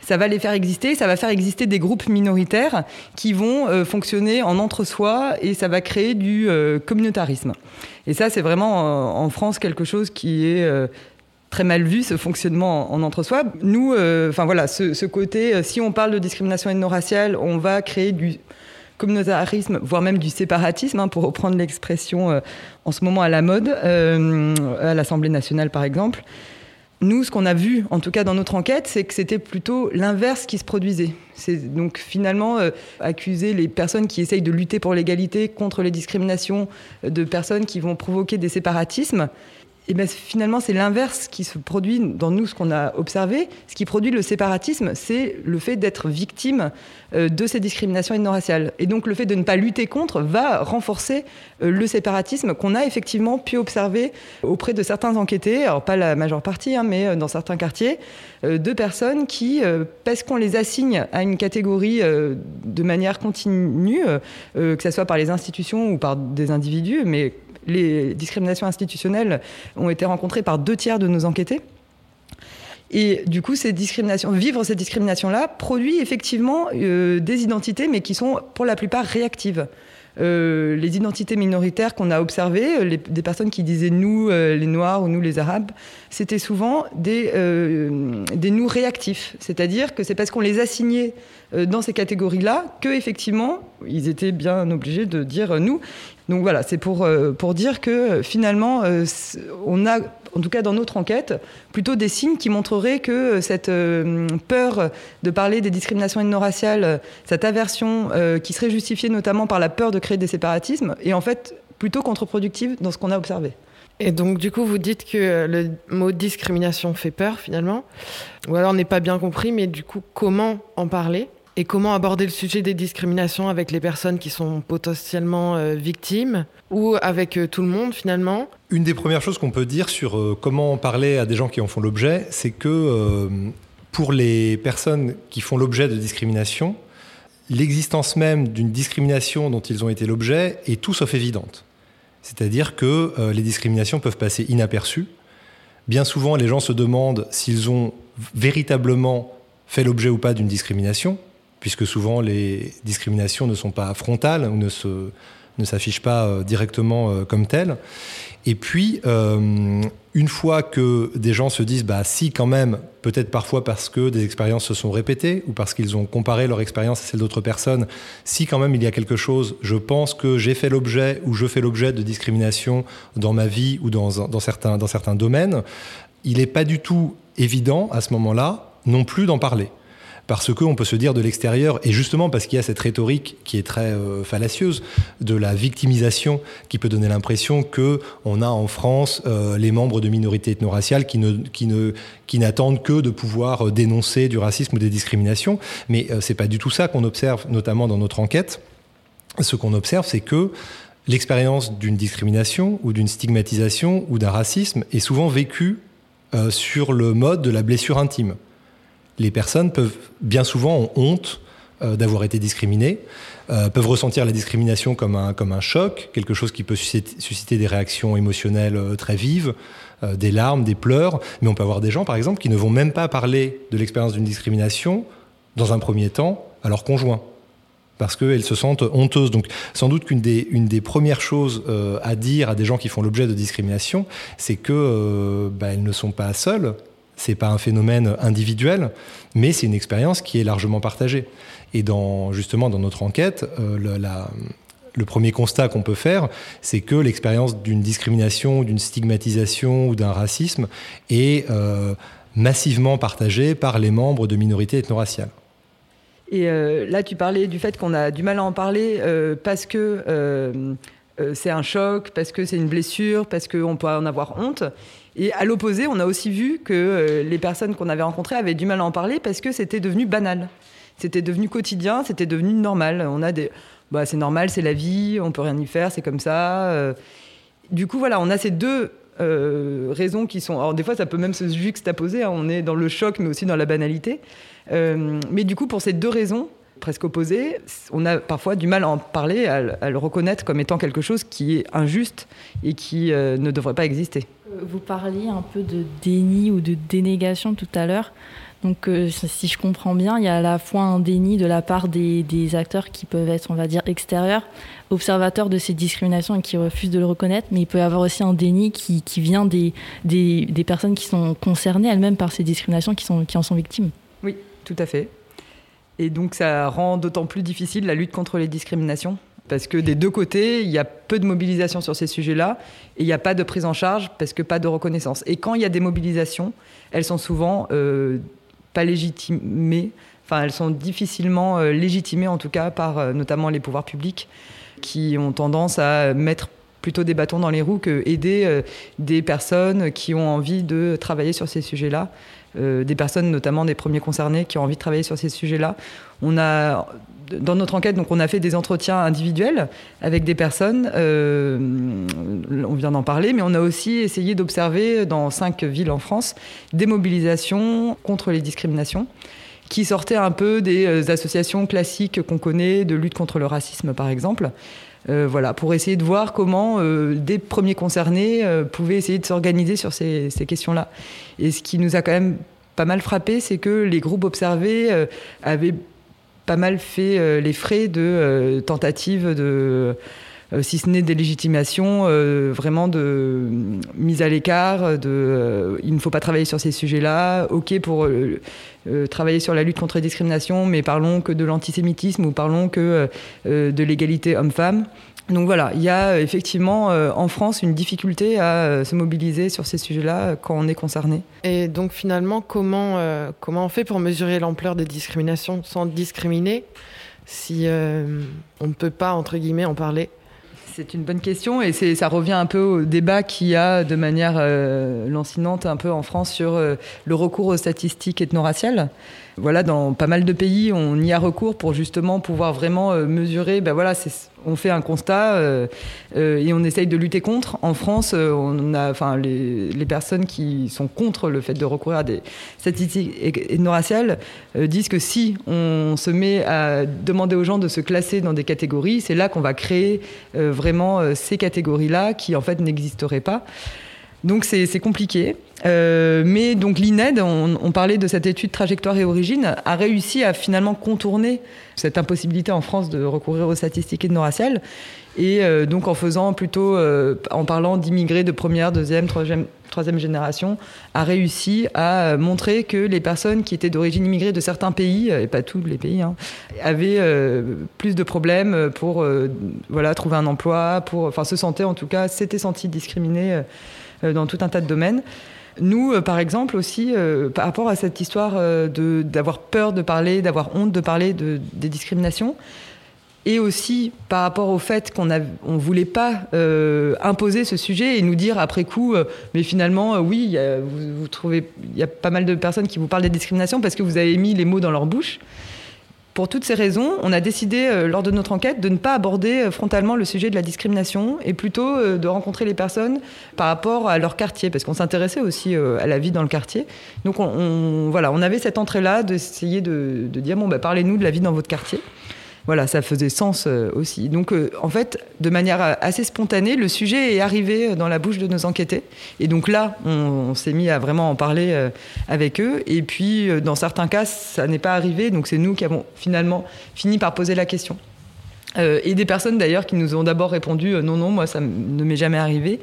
Speaker 6: ça va les faire exister, ça va faire exister des groupes minoritaires qui vont fonctionner en entre-soi et ça va créer du communautarisme. Et ça, c'est vraiment en France quelque chose qui est très mal vu ce fonctionnement en, entre-soi. Nous, euh, enfin voilà, ce, côté, euh, si on parle de discrimination ethno-raciale, on va créer du communautarisme, voire même du séparatisme, hein, pour reprendre l'expression euh, en ce moment à la mode, à l'Assemblée nationale par exemple. Nous, ce qu'on a vu, en tout cas dans notre enquête, c'est que c'était plutôt l'inverse qui se produisait. C'est donc finalement accuser les personnes qui essayent de lutter pour l'égalité contre les discriminations de personnes qui vont provoquer des séparatismes et ben, finalement, c'est l'inverse qui se produit dans nous, ce qu'on a observé. Ce qui produit le séparatisme, c'est le fait d'être victime euh, de ces discriminations ethno-raciales. Et donc, le fait de ne pas lutter contre va renforcer euh, le séparatisme qu'on a effectivement pu observer auprès de certains enquêtés, alors pas la majeure partie, hein, mais euh, dans certains quartiers, de personnes qui, parce qu'on les assigne à une catégorie de manière continue, que ce soit par les institutions ou par des individus, mais les discriminations institutionnelles ont été rencontrées par deux tiers de nos enquêtés. Et du coup, ces discriminations, vivre ces discriminations-là produit effectivement euh, des identités, mais qui sont pour la plupart réactives. Euh, les identités minoritaires qu'on a observées, euh, des personnes qui disaient nous les Noirs ou nous les Arabes, c'était souvent des, des nous réactifs. C'est-à-dire que c'est parce qu'on les assignait dans ces catégories-là que effectivement ils étaient bien obligés de dire nous. Donc voilà, c'est pour, euh, pour dire que finalement, euh, on a, en tout cas dans notre enquête, plutôt des signes qui montreraient que cette peur de parler des discriminations ethno-raciales, cette aversion qui serait justifiée notamment par la peur de créer des séparatismes, est en fait plutôt contre-productive dans ce qu'on a observé.
Speaker 2: Et donc, du coup, vous dites que le mot discrimination fait peur, finalement. Ou alors n'est pas bien compris, mais du coup, comment en parler? Et comment aborder le sujet des discriminations avec les personnes qui sont potentiellement euh, victimes Ou avec euh, tout le monde, finalement?
Speaker 5: Une des premières choses qu'on peut dire sur euh, comment parler à des gens qui en font l'objet, c'est que pour les personnes qui font l'objet de discrimination, l'existence même d'une discrimination dont ils ont été l'objet est tout sauf évidente. C'est-à-dire que les discriminations peuvent passer inaperçues. Bien souvent, les gens se demandent s'ils ont véritablement fait l'objet ou pas d'une discrimination, puisque souvent les discriminations ne sont pas frontales ou ne se ne s'affiche pas euh, directement euh, comme tel. Et puis, euh, une fois que des gens se disent, bah si quand même, peut-être parfois parce que des expériences se sont répétées ou parce qu'ils ont comparé leur expérience à celle d'autres personnes, si quand même il y a quelque chose, je pense que j'ai fait l'objet ou je fais l'objet de discrimination dans ma vie ou dans, dans, certains, dans certains domaines, il n'est pas du tout évident à ce moment-là non plus d'en parler parce qu'on peut se dire de l'extérieur, et justement parce qu'il y a cette rhétorique qui est très euh, fallacieuse, de la victimisation, qui peut donner l'impression que on a en France euh, les membres de minorités ethno-raciales qui n'attendent que de pouvoir euh, dénoncer du racisme ou des discriminations. Mais c'est pas du tout ça qu'on observe, notamment dans notre enquête. Ce qu'on observe, c'est que l'expérience d'une discrimination ou d'une stigmatisation ou d'un racisme est souvent vécue sur le mode de la blessure intime les personnes peuvent bien souvent ont honte euh, d'avoir été discriminées, euh, peuvent ressentir la discrimination comme un, comme un choc, quelque chose qui peut susciter, des réactions émotionnelles euh, très vives, des larmes, des pleurs, mais on peut avoir des gens, par exemple, qui ne vont même pas parler de l'expérience d'une discrimination, dans un premier temps, à leur conjoint parce qu'elles se sentent honteuses. Donc sans doute qu'une des, une des premières choses à dire à des gens qui font l'objet de discrimination, c'est que bah, elles ne sont pas seules, c'est pas un phénomène individuel, mais c'est une expérience qui est largement partagée. Et dans, justement, dans notre enquête, euh, le, premier constat qu'on peut faire, c'est que l'expérience d'une discrimination, d'une stigmatisation ou d'un racisme est euh, massivement partagée par les membres de minorités ethno-raciales.
Speaker 6: Et euh, là, tu parlais du fait qu'on a du mal à en parler parce que c'est un choc, parce que c'est une blessure, parce qu'on peut en avoir honte. Et à l'opposé, on a aussi vu que euh, les personnes qu'on avait rencontrées avaient du mal à en parler parce que c'était devenu banal. C'était devenu quotidien, c'était devenu normal. On a des. Bah, c'est normal, c'est la vie, on peut rien y faire, c'est comme ça. Euh. Du coup, voilà, on a ces deux euh, raisons qui sont. Alors, des fois, ça peut même se juxtaposer. Hein. on est dans le choc, mais aussi dans la banalité. mais du coup, pour ces deux raisons, presque opposées, on a parfois du mal à en parler, à, le reconnaître comme étant quelque chose qui est injuste et qui ne devrait pas exister.
Speaker 3: Vous parliez un peu de déni ou de dénégation tout à l'heure. Donc, euh, si je comprends bien, il y a à la fois un déni de la part des, acteurs qui peuvent être, on va dire, extérieurs, observateurs de ces discriminations et qui refusent de le reconnaître, mais il peut y avoir aussi un déni qui, vient des, des, personnes qui sont concernées elles-mêmes par ces discriminations, qui, sont, qui en sont victimes.
Speaker 6: Oui, tout à fait. Et donc, ça rend d'autant plus difficile la lutte contre les discriminations parce que des deux côtés, il y a peu de mobilisation sur ces sujets-là et il n'y a pas de prise en charge parce que pas de reconnaissance. Et quand il y a des mobilisations, elles sont souvent euh, pas légitimées, enfin elles sont difficilement euh, légitimées en tout cas par euh, notamment les pouvoirs publics qui ont tendance à mettre plutôt des bâtons dans les roues que aider des personnes qui ont envie de travailler sur ces sujets-là. Des personnes, notamment des premiers concernés, qui ont envie de travailler sur ces sujets-là. On a dans notre enquête, donc, on a fait des entretiens individuels avec des personnes. Euh, on vient d'en parler, mais on a aussi essayé d'observer dans cinq villes en France des mobilisations contre les discriminations qui sortaient un peu des euh, associations classiques qu'on connaît de lutte contre le racisme, par exemple. Euh, voilà, pour essayer de voir comment des premiers concernés pouvaient essayer de s'organiser sur ces, ces questions-là. Et ce qui nous a quand même pas mal frappé, c'est que les groupes observés avaient pas mal fait euh, les frais de euh, tentatives de si ce n'est des légitimations vraiment de mise à l'écart, de il ne faut pas travailler sur ces sujets-là, ok pour travailler sur la lutte contre les discriminations, mais parlons que de l'antisémitisme ou parlons que de l'égalité homme-femme. Donc voilà, il y a euh, effectivement euh, en France une difficulté à euh, se mobiliser sur ces sujets-là quand on est concerné.
Speaker 2: Et donc finalement, comment, comment on fait pour mesurer l'ampleur des discriminations sans discriminer si on ne peut pas, entre guillemets, en parler?
Speaker 6: C'est une bonne question et ça revient un peu au débat qu'il y a de manière lancinante un peu en France sur le recours aux statistiques ethno-raciales voilà, dans pas mal de pays, on y a recours pour justement pouvoir vraiment euh, mesurer. Ben voilà, on fait un constat euh, euh, et on essaye de lutter contre. En France, on a, enfin, les, personnes qui sont contre le fait de recourir à des statistiques ethno-raciales disent que si on se met à demander aux gens de se classer dans des catégories, c'est là qu'on va créer vraiment ces catégories-là qui en fait n'existeraient pas. Donc c'est compliqué. Euh, mais donc l'INED, on, parlait de cette étude trajectoire et origine, a réussi à finalement contourner cette impossibilité en France de recourir aux statistiques ethno-raciales. Et euh, donc en faisant plutôt, euh, en parlant d'immigrés de première, deuxième, troisième, génération, a réussi à montrer que les personnes qui étaient d'origine immigrée de certains pays, et pas tous les pays, hein, avaient plus de problèmes pour voilà, trouver un emploi, pour, enfin se sentaient en tout cas, s'étaient sentis discriminés euh, dans tout un tas de domaines. Nous, euh, par exemple, aussi, euh, par rapport à cette histoire d'avoir peur de parler, d'avoir honte de parler de, des discriminations, et aussi par rapport au fait qu'on ne voulait pas imposer ce sujet et nous dire après coup, mais finalement, oui, vous, trouvez, il y a pas mal de personnes qui vous parlent des discriminations parce que vous avez mis les mots dans leur bouche. Pour toutes ces raisons, on a décidé, euh, lors de notre enquête, de ne pas aborder euh, frontalement le sujet de la discrimination et plutôt euh, de rencontrer les personnes par rapport à leur quartier, parce qu'on s'intéressait aussi à la vie dans le quartier. Donc on, voilà, on avait cette entrée-là d'essayer de, de, dire, bon, bah, parlez-nous de la vie dans votre quartier voilà, ça faisait sens euh, aussi. Donc, euh, en fait, de manière euh, assez spontanée, le sujet est arrivé dans la bouche de nos enquêtés. Et donc là, on, s'est mis à vraiment en parler avec eux. Et puis, dans certains cas, ça n'est pas arrivé. Donc, c'est nous qui avons finalement fini par poser la question. et des personnes d'ailleurs qui nous ont d'abord répondu non, non, moi, ça ne m'est jamais arrivé.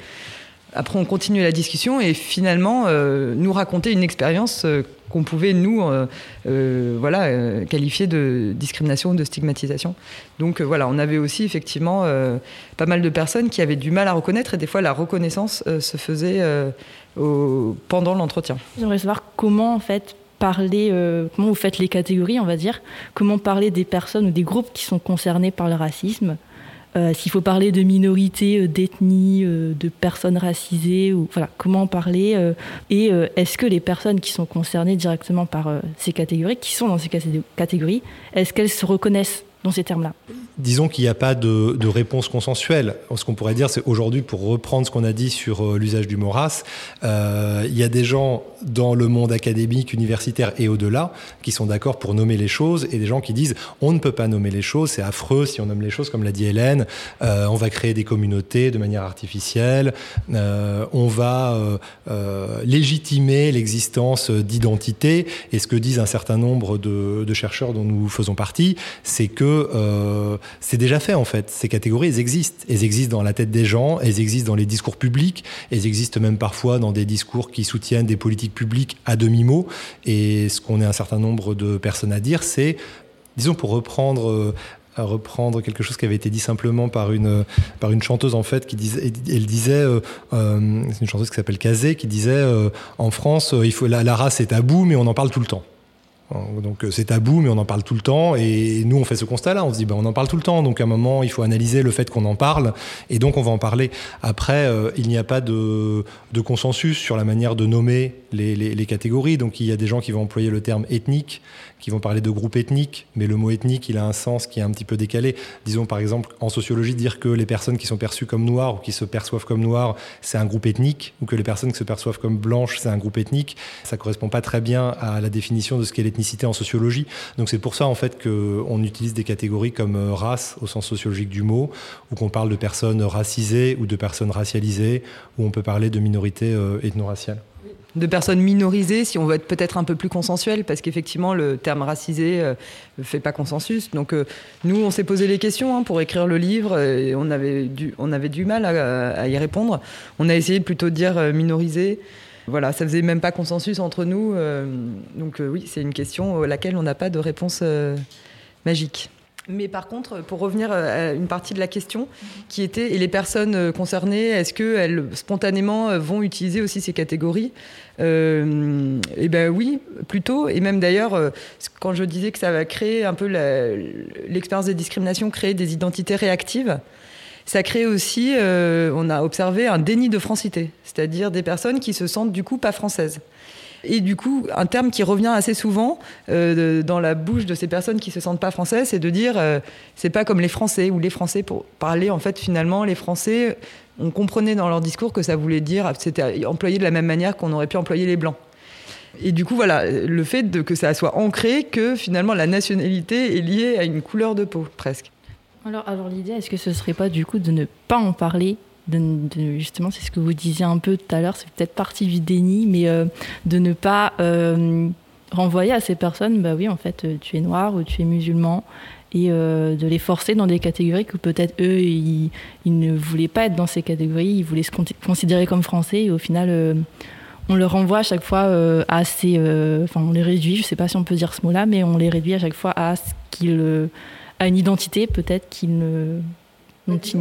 Speaker 6: Après, on continue la discussion et finalement, nous raconter une expérience qu'on pouvait, nous, euh, euh, voilà, qualifier de discrimination ou de stigmatisation. Donc euh, voilà, on avait aussi effectivement pas mal de personnes qui avaient du mal à reconnaître et des fois la reconnaissance se faisait pendant l'entretien.
Speaker 3: J'aimerais savoir comment en fait parler, comment vous faites les catégories, on va dire, comment parler des personnes ou des groupes qui sont concernés par le racisme, euh, s'il faut parler de minorités, euh, d'ethnie, euh, de personnes racisées, voilà, comment parler Et est-ce que les personnes qui sont concernées directement par ces catégories, qui sont dans ces catégories, est-ce qu'elles se reconnaissent dans ces termes-là?
Speaker 5: Disons qu'il n'y a pas de, réponse consensuelle. Ce qu'on pourrait dire, c'est aujourd'hui, pour reprendre ce qu'on a dit sur euh, l'usage du mot race, euh, il y a des gens dans le monde académique, universitaire et au-delà qui sont d'accord pour nommer les choses et des gens qui disent on ne peut pas nommer les choses, c'est affreux si on nomme les choses, comme l'a dit Hélène, euh, on va créer des communautés de manière artificielle, on va légitimer l'existence d'identités. Et ce que disent un certain nombre de chercheurs dont nous faisons partie, c'est que c'est déjà fait en fait. Ces catégories, elles existent. Elles existent dans la tête des gens, elles existent dans les discours publics, elles existent même parfois dans des discours qui soutiennent des politiques publiques à demi-mot. Et ce qu'on est un certain nombre de personnes à dire, c'est, disons pour reprendre euh, reprendre quelque chose qui avait été dit simplement par une par une chanteuse en fait qui disait elle disait euh, euh, c'est une chanteuse qui s'appelle Kazé qui disait en France il faut la, la race est tabou mais on en parle tout le temps donc euh, c'est tabou, mais on en parle tout le temps. Et nous, on fait ce constat-là. On se dit, ben, on en parle tout le temps. Donc à un moment, il faut analyser le fait qu'on en parle. Et donc on va en parler. Après, euh, il n'y a pas de, consensus sur la manière de nommer les, catégories. Donc il y a des gens qui vont employer le terme ethnique, qui vont parler de groupe ethnique. Mais le mot ethnique, il a un sens qui est un petit peu décalé. Disons par exemple, en sociologie, dire que les personnes qui sont perçues comme noires ou qui se perçoivent comme noires, c'est un groupe ethnique. Ou que les personnes qui se perçoivent comme blanches, c'est un groupe ethnique. Ça correspond pas très bien à la définition de ce qu'est en sociologie. Donc c'est pour ça en fait qu'on utilise des catégories comme euh, race au sens sociologique du mot, ou qu'on parle de personnes racisées ou de personnes racialisées, ou on peut parler de minorités euh, ethno-raciales.
Speaker 6: De personnes minorisées, si on veut être peut-être un peu plus consensuel, parce qu'effectivement, le terme racisé ne fait pas consensus. Donc, nous, on s'est posé les questions hein, pour écrire le livre, et on avait du, on avait du mal à, y répondre. On a essayé plutôt de dire minorisé. Voilà, ça faisait même pas consensus entre nous. donc, oui, c'est une question à laquelle on n'a pas de réponse magique. Mais par contre, pour revenir à une partie de la question qui était, et les personnes euh, concernées, est-ce qu'elles spontanément euh, vont utiliser aussi ces catégories? Euh, Eh bien oui, plutôt. Et même d'ailleurs, quand je disais que ça va créer un peu l'expérience des discriminations, créer des identités réactives, ça crée aussi, on a observé un déni de francité, c'est-à-dire des personnes qui se sentent du coup pas françaises. Et du coup, un terme qui revient assez souvent euh, dans la bouche de ces personnes qui se sentent pas françaises, c'est de dire euh, c'est pas comme les Français ou les Français pour parler en fait finalement les Français. On comprenait dans leur discours que ça voulait dire c'était employé de la même manière qu'on aurait pu employer les blancs. Et du coup, voilà, le fait que ça soit ancré que finalement la nationalité est liée à une couleur de peau, presque.
Speaker 3: Alors, alors l'idée, est-ce que ce serait pas du coup de ne pas en parler justement, c'est ce que vous disiez un peu tout à l'heure, c'est peut-être partie du déni, mais euh, de ne pas euh, renvoyer à ces personnes, bah oui, en fait, euh, tu es noir ou tu es musulman, et de les forcer dans des catégories que peut-être eux, ils, ne voulaient pas être dans ces catégories, ils voulaient se considérer comme français, et au final, on leur renvoie à chaque fois à ces. Enfin, on les réduit, je ne sais pas si on peut dire ce mot-là, mais on les réduit à chaque fois à, ce à une identité peut-être qu'ils ne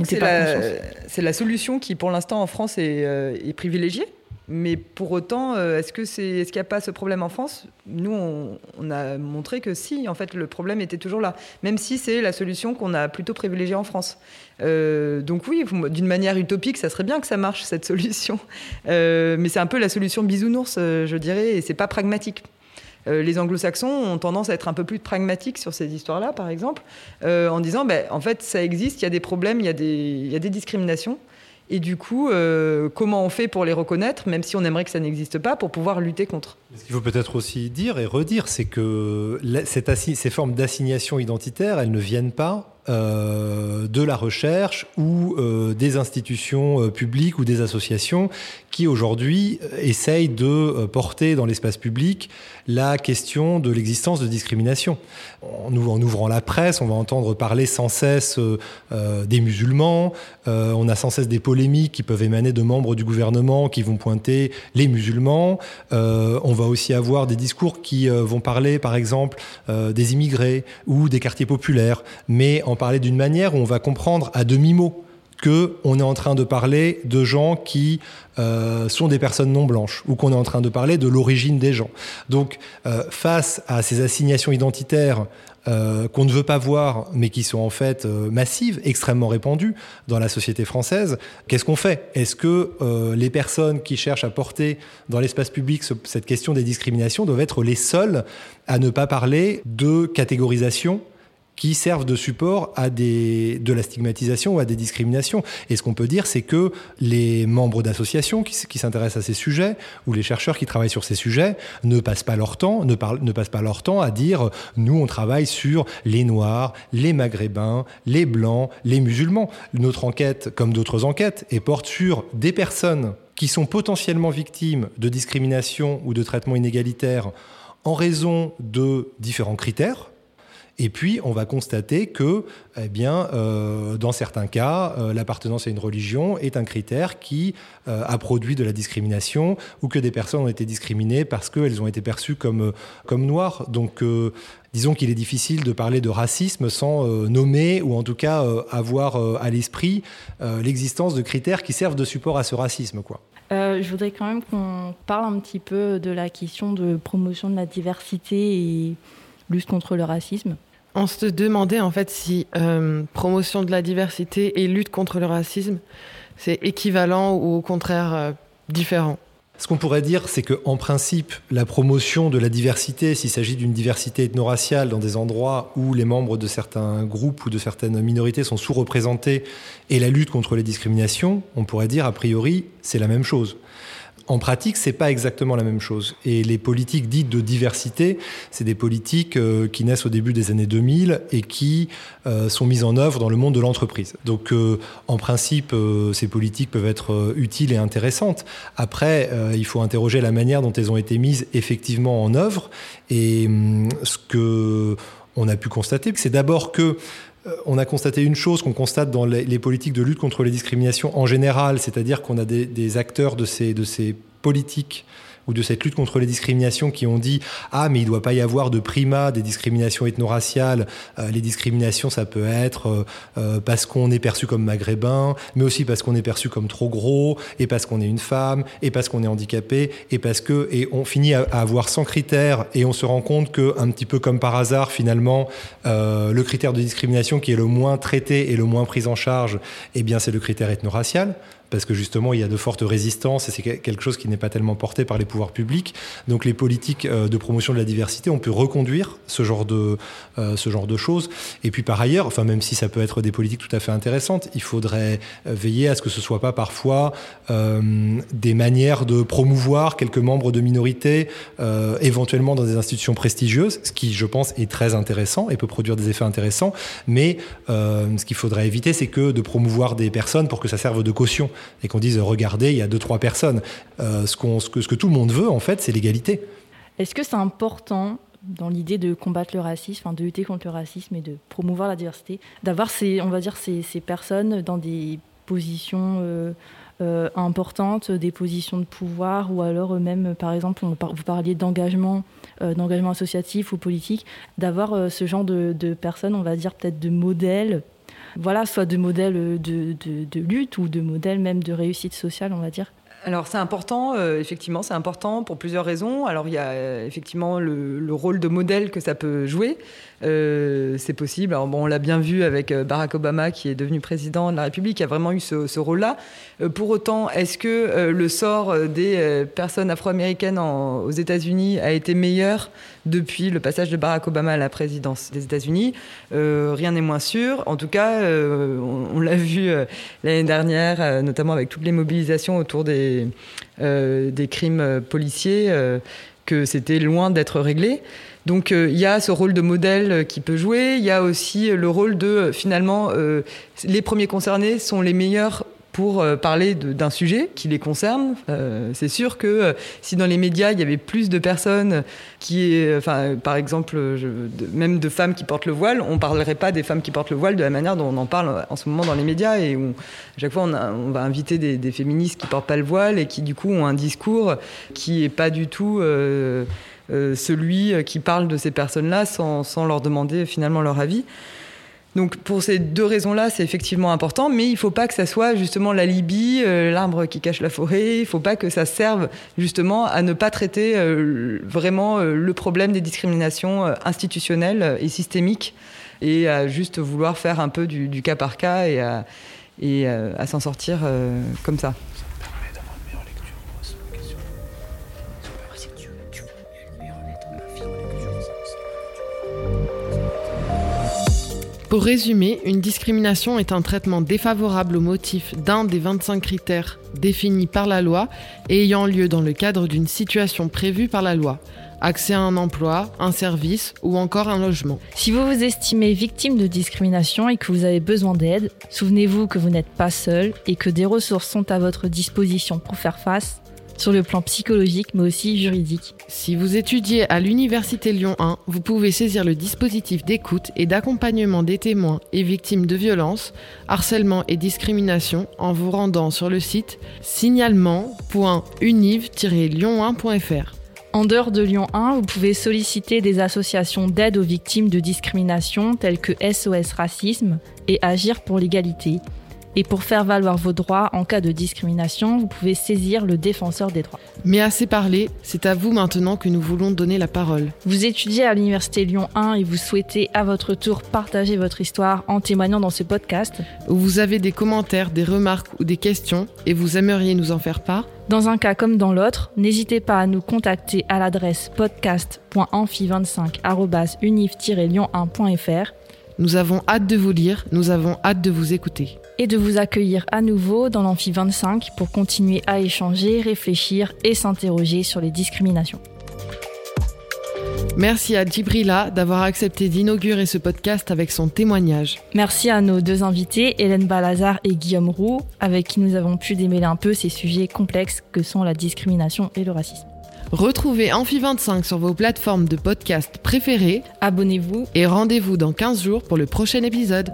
Speaker 6: c'est la, solution qui, pour l'instant, en France, est, euh, privilégiée. Mais pour autant, euh, est-ce qu'il est n'y a pas ce problème en France? Nous, on, a montré que si, en fait, le problème était toujours là, même si c'est la solution qu'on a plutôt privilégiée en France. Euh, donc oui, d'une manière utopique, ça serait bien que ça marche cette solution, mais c'est un peu la solution bisounours, je dirais, et c'est pas pragmatique. Euh, les anglo-saxons ont tendance à être un peu plus pragmatiques sur ces histoires-là, par exemple, euh, en disant, ben, en fait, ça existe, il y a des problèmes, il y, a des, discriminations. Et du coup, euh, comment on fait pour les reconnaître, même si on aimerait que ça n'existe pas, pour pouvoir lutter contre?
Speaker 5: Ce qu'il faut peut-être aussi dire et redire, c'est que ces formes d'assignation identitaire, elles ne viennent pas de la recherche ou euh, des institutions euh, publiques ou des associations qui aujourd'hui essayent de porter dans l'espace public la question de l'existence de discrimination. En, ouvrant la presse, on va entendre parler sans cesse des musulmans, on a sans cesse des polémiques qui peuvent émaner de membres du gouvernement qui vont pointer les musulmans, on va aussi avoir des discours qui vont parler par exemple des immigrés ou des quartiers populaires, mais en parler d'une manière où on va comprendre à demi-mot que on est en train de parler de gens qui euh, sont des personnes non blanches ou qu'on est en train de parler de l'origine des gens. Donc, euh, face à ces assignations identitaires euh, qu'on ne veut pas voir, mais qui sont en fait massives, extrêmement répandues dans la société française, qu'est-ce qu'on fait? Est-ce que les personnes qui cherchent à porter dans l'espace public cette question des discriminations doivent être les seules à ne pas parler de catégorisation qui servent de support à des, de la stigmatisation ou à des discriminations. Et ce qu'on peut dire, c'est que les membres d'associations qui, s'intéressent à ces sujets ou les chercheurs qui travaillent sur ces sujets ne passent pas leur temps, ne, ne passent pas leur temps à dire nous on travaille sur les noirs, les maghrébins, les blancs, les musulmans. Notre enquête, comme d'autres enquêtes, est porte sur des personnes qui sont potentiellement victimes de discrimination ou de traitement inégalitaire en raison de différents critères et puis, on va constater que, eh bien, euh, dans certains cas, euh, l'appartenance à une religion est un critère qui euh, a produit de la discrimination ou que des personnes ont été discriminées parce qu'elles ont été perçues comme, comme noires. Donc, disons qu'il est difficile de parler de racisme sans nommer ou en tout cas avoir à l'esprit l'existence de critères qui servent de support à ce racisme. Quoi.
Speaker 3: je voudrais quand même qu'on parle un petit peu de la question de promotion de la diversité et lutte contre le racisme.
Speaker 2: On se demandait en fait si euh, promotion de la diversité et lutte contre le racisme, c'est équivalent ou au contraire euh, différent.
Speaker 5: Ce qu'on pourrait dire, c'est qu'en principe, la promotion de la diversité, s'il s'agit d'une diversité ethno-raciale dans des endroits où les membres de certains groupes ou de certaines minorités sont sous-représentés, et la lutte contre les discriminations, on pourrait dire a priori, c'est la même chose. En pratique, c'est pas exactement la même chose. Et les politiques dites de diversité, c'est des politiques euh, qui naissent au début des années 2000 et qui euh, sont mises en œuvre dans le monde de l'entreprise. Donc, euh, en principe, ces politiques peuvent être utiles et intéressantes. Après, il faut interroger la manière dont elles ont été mises effectivement en œuvre. Et hum, ce que on a pu constater, c'est d'abord que on a constaté une chose qu'on constate dans les, politiques de lutte contre les discriminations en général, c'est-à-dire qu'on a des, acteurs de ces, de ces politiques ou de cette lutte contre les discriminations qui ont dit ah mais il doit pas y avoir de primat des discriminations ethno-raciales. Euh, les discriminations ça peut être euh, euh, parce qu'on est perçu comme maghrébin, mais aussi parce qu'on est perçu comme trop gros et parce qu'on est une femme et parce qu'on est handicapé et parce que et on finit à, avoir 100 critères et on se rend compte que un petit peu comme par hasard finalement le critère de discrimination qui est le moins traité et le moins pris en charge, eh bien c'est le critère ethno-racial parce que justement il y a de fortes résistances et c'est quelque chose qui n'est pas tellement porté par les pouvoirs publics. Donc les politiques euh, de promotion de la diversité ont pu reconduire ce genre de, euh, ce genre de choses. Et puis par ailleurs, enfin même si ça peut être des politiques tout à fait intéressantes, il faudrait euh, veiller à ce que ce soit pas parfois des manières de promouvoir quelques membres de minorités, éventuellement dans des institutions prestigieuses, ce qui je pense est très intéressant et peut produire des effets intéressants. Mais ce qu'il faudrait éviter, c'est que de promouvoir des personnes pour que ça serve de caution et qu'on dise regardez, il y a deux trois personnes. Euh, ce, que, tout le monde veut en fait, c'est l'égalité.
Speaker 3: Est-ce que c'est important dans l'idée de combattre le racisme, de lutter contre le racisme et de promouvoir la diversité, d'avoir ces, on va dire ces, personnes dans des positions euh, euh, importantes, des positions de pouvoir, ou alors même, par exemple, vous parliez d'engagement, d'engagement associatif ou politique, d'avoir ce genre de, personnes, on va dire peut-être de modèles voilà, soit de modèles de, lutte ou de modèles même de réussite sociale, on va dire
Speaker 6: alors c'est important, euh, effectivement, c'est important pour plusieurs raisons. Alors il y a euh, effectivement le, le, rôle de modèle que ça peut jouer. Euh, c'est possible. Alors bon, on l'a bien vu avec Barack Obama qui est devenu président de la République, qui a vraiment eu ce, rôle-là. Pour autant, est-ce que le sort des personnes afro-américaines aux États-Unis a été meilleur depuis le passage de Barack Obama à la présidence des États-Unis Rien n'est moins sûr. En tout cas, on, l'a vu l'année dernière, notamment avec toutes les mobilisations autour des, crimes policiers, que c'était loin d'être réglé. Donc euh, il y a ce rôle de modèle euh, qui peut jouer, il y a aussi le rôle de euh, finalement les premiers concernés sont les meilleurs pour parler d'un sujet qui les concerne. c'est sûr que si dans les médias il y avait plus de personnes qui, enfin, par exemple, même de femmes qui portent le voile, on parlerait pas des femmes qui portent le voile de la manière dont on en parle en ce moment dans les médias. Et où, à chaque fois, on, va inviter des, féministes qui portent pas le voile et qui, du coup, ont un discours qui est pas du tout euh, celui euh, qui parle de ces personnes-là sans, leur demander finalement leur avis. Donc pour ces deux raisons-là, c'est effectivement important, mais il ne faut pas que ça soit justement la Libye, euh, l'arbre qui cache la forêt. Il ne faut pas que ça serve justement à ne pas traiter vraiment le problème des discriminations institutionnelles et systémiques et à juste vouloir faire un peu du, cas par cas et à s'en sortir comme ça.
Speaker 2: Pour résumer, une discrimination est un traitement défavorable au motif d'un des 25 critères définis par la loi et ayant lieu dans le cadre d'une situation prévue par la loi. Accès à un emploi, un service ou encore un logement.
Speaker 3: Si vous vous estimez victime de discrimination et que vous avez besoin d'aide, souvenez-vous que vous n'êtes pas seul et que des ressources sont à votre disposition pour faire face sur le plan psychologique mais aussi juridique.
Speaker 2: Si vous étudiez à l'Université Lyon 1, vous pouvez saisir le dispositif d'écoute et d'accompagnement des témoins et victimes de violences, harcèlement et discrimination en vous rendant sur le site signalement.univ-lyon1.fr.
Speaker 3: En dehors de Lyon 1, vous pouvez solliciter des associations d'aide aux victimes de discrimination telles que SOS Racisme et Agir pour l'égalité. Et pour faire valoir vos droits en cas de discrimination, vous pouvez saisir le défenseur des droits.
Speaker 2: Mais assez parlé, c'est à vous maintenant que nous voulons donner la parole.
Speaker 3: Vous étudiez à l'Université Lyon 1 et vous souhaitez à votre tour partager votre histoire en témoignant dans ce podcast.
Speaker 2: Ou vous avez des commentaires, des remarques ou des questions et vous aimeriez nous en faire part
Speaker 3: dans un cas comme dans l'autre, n'hésitez pas à nous contacter à l'adresse podcast.amphi25.unif-lyon1.fr
Speaker 2: Nous avons hâte de vous lire, nous avons hâte de vous écouter.
Speaker 3: Et de vous accueillir à nouveau dans l'Amphi 25 pour continuer à échanger, réfléchir et s'interroger sur les discriminations.
Speaker 2: Merci à Djibrila d'avoir accepté d'inaugurer ce podcast avec son témoignage.
Speaker 3: Merci à nos deux invités, Hélène Balazar et Guillaume Roux, avec qui nous avons pu démêler un peu ces sujets complexes que sont la discrimination et le racisme.
Speaker 2: Retrouvez Amphi25 sur vos plateformes de podcast préférées.
Speaker 3: Abonnez-vous
Speaker 2: et rendez-vous dans 15 jours pour le prochain épisode.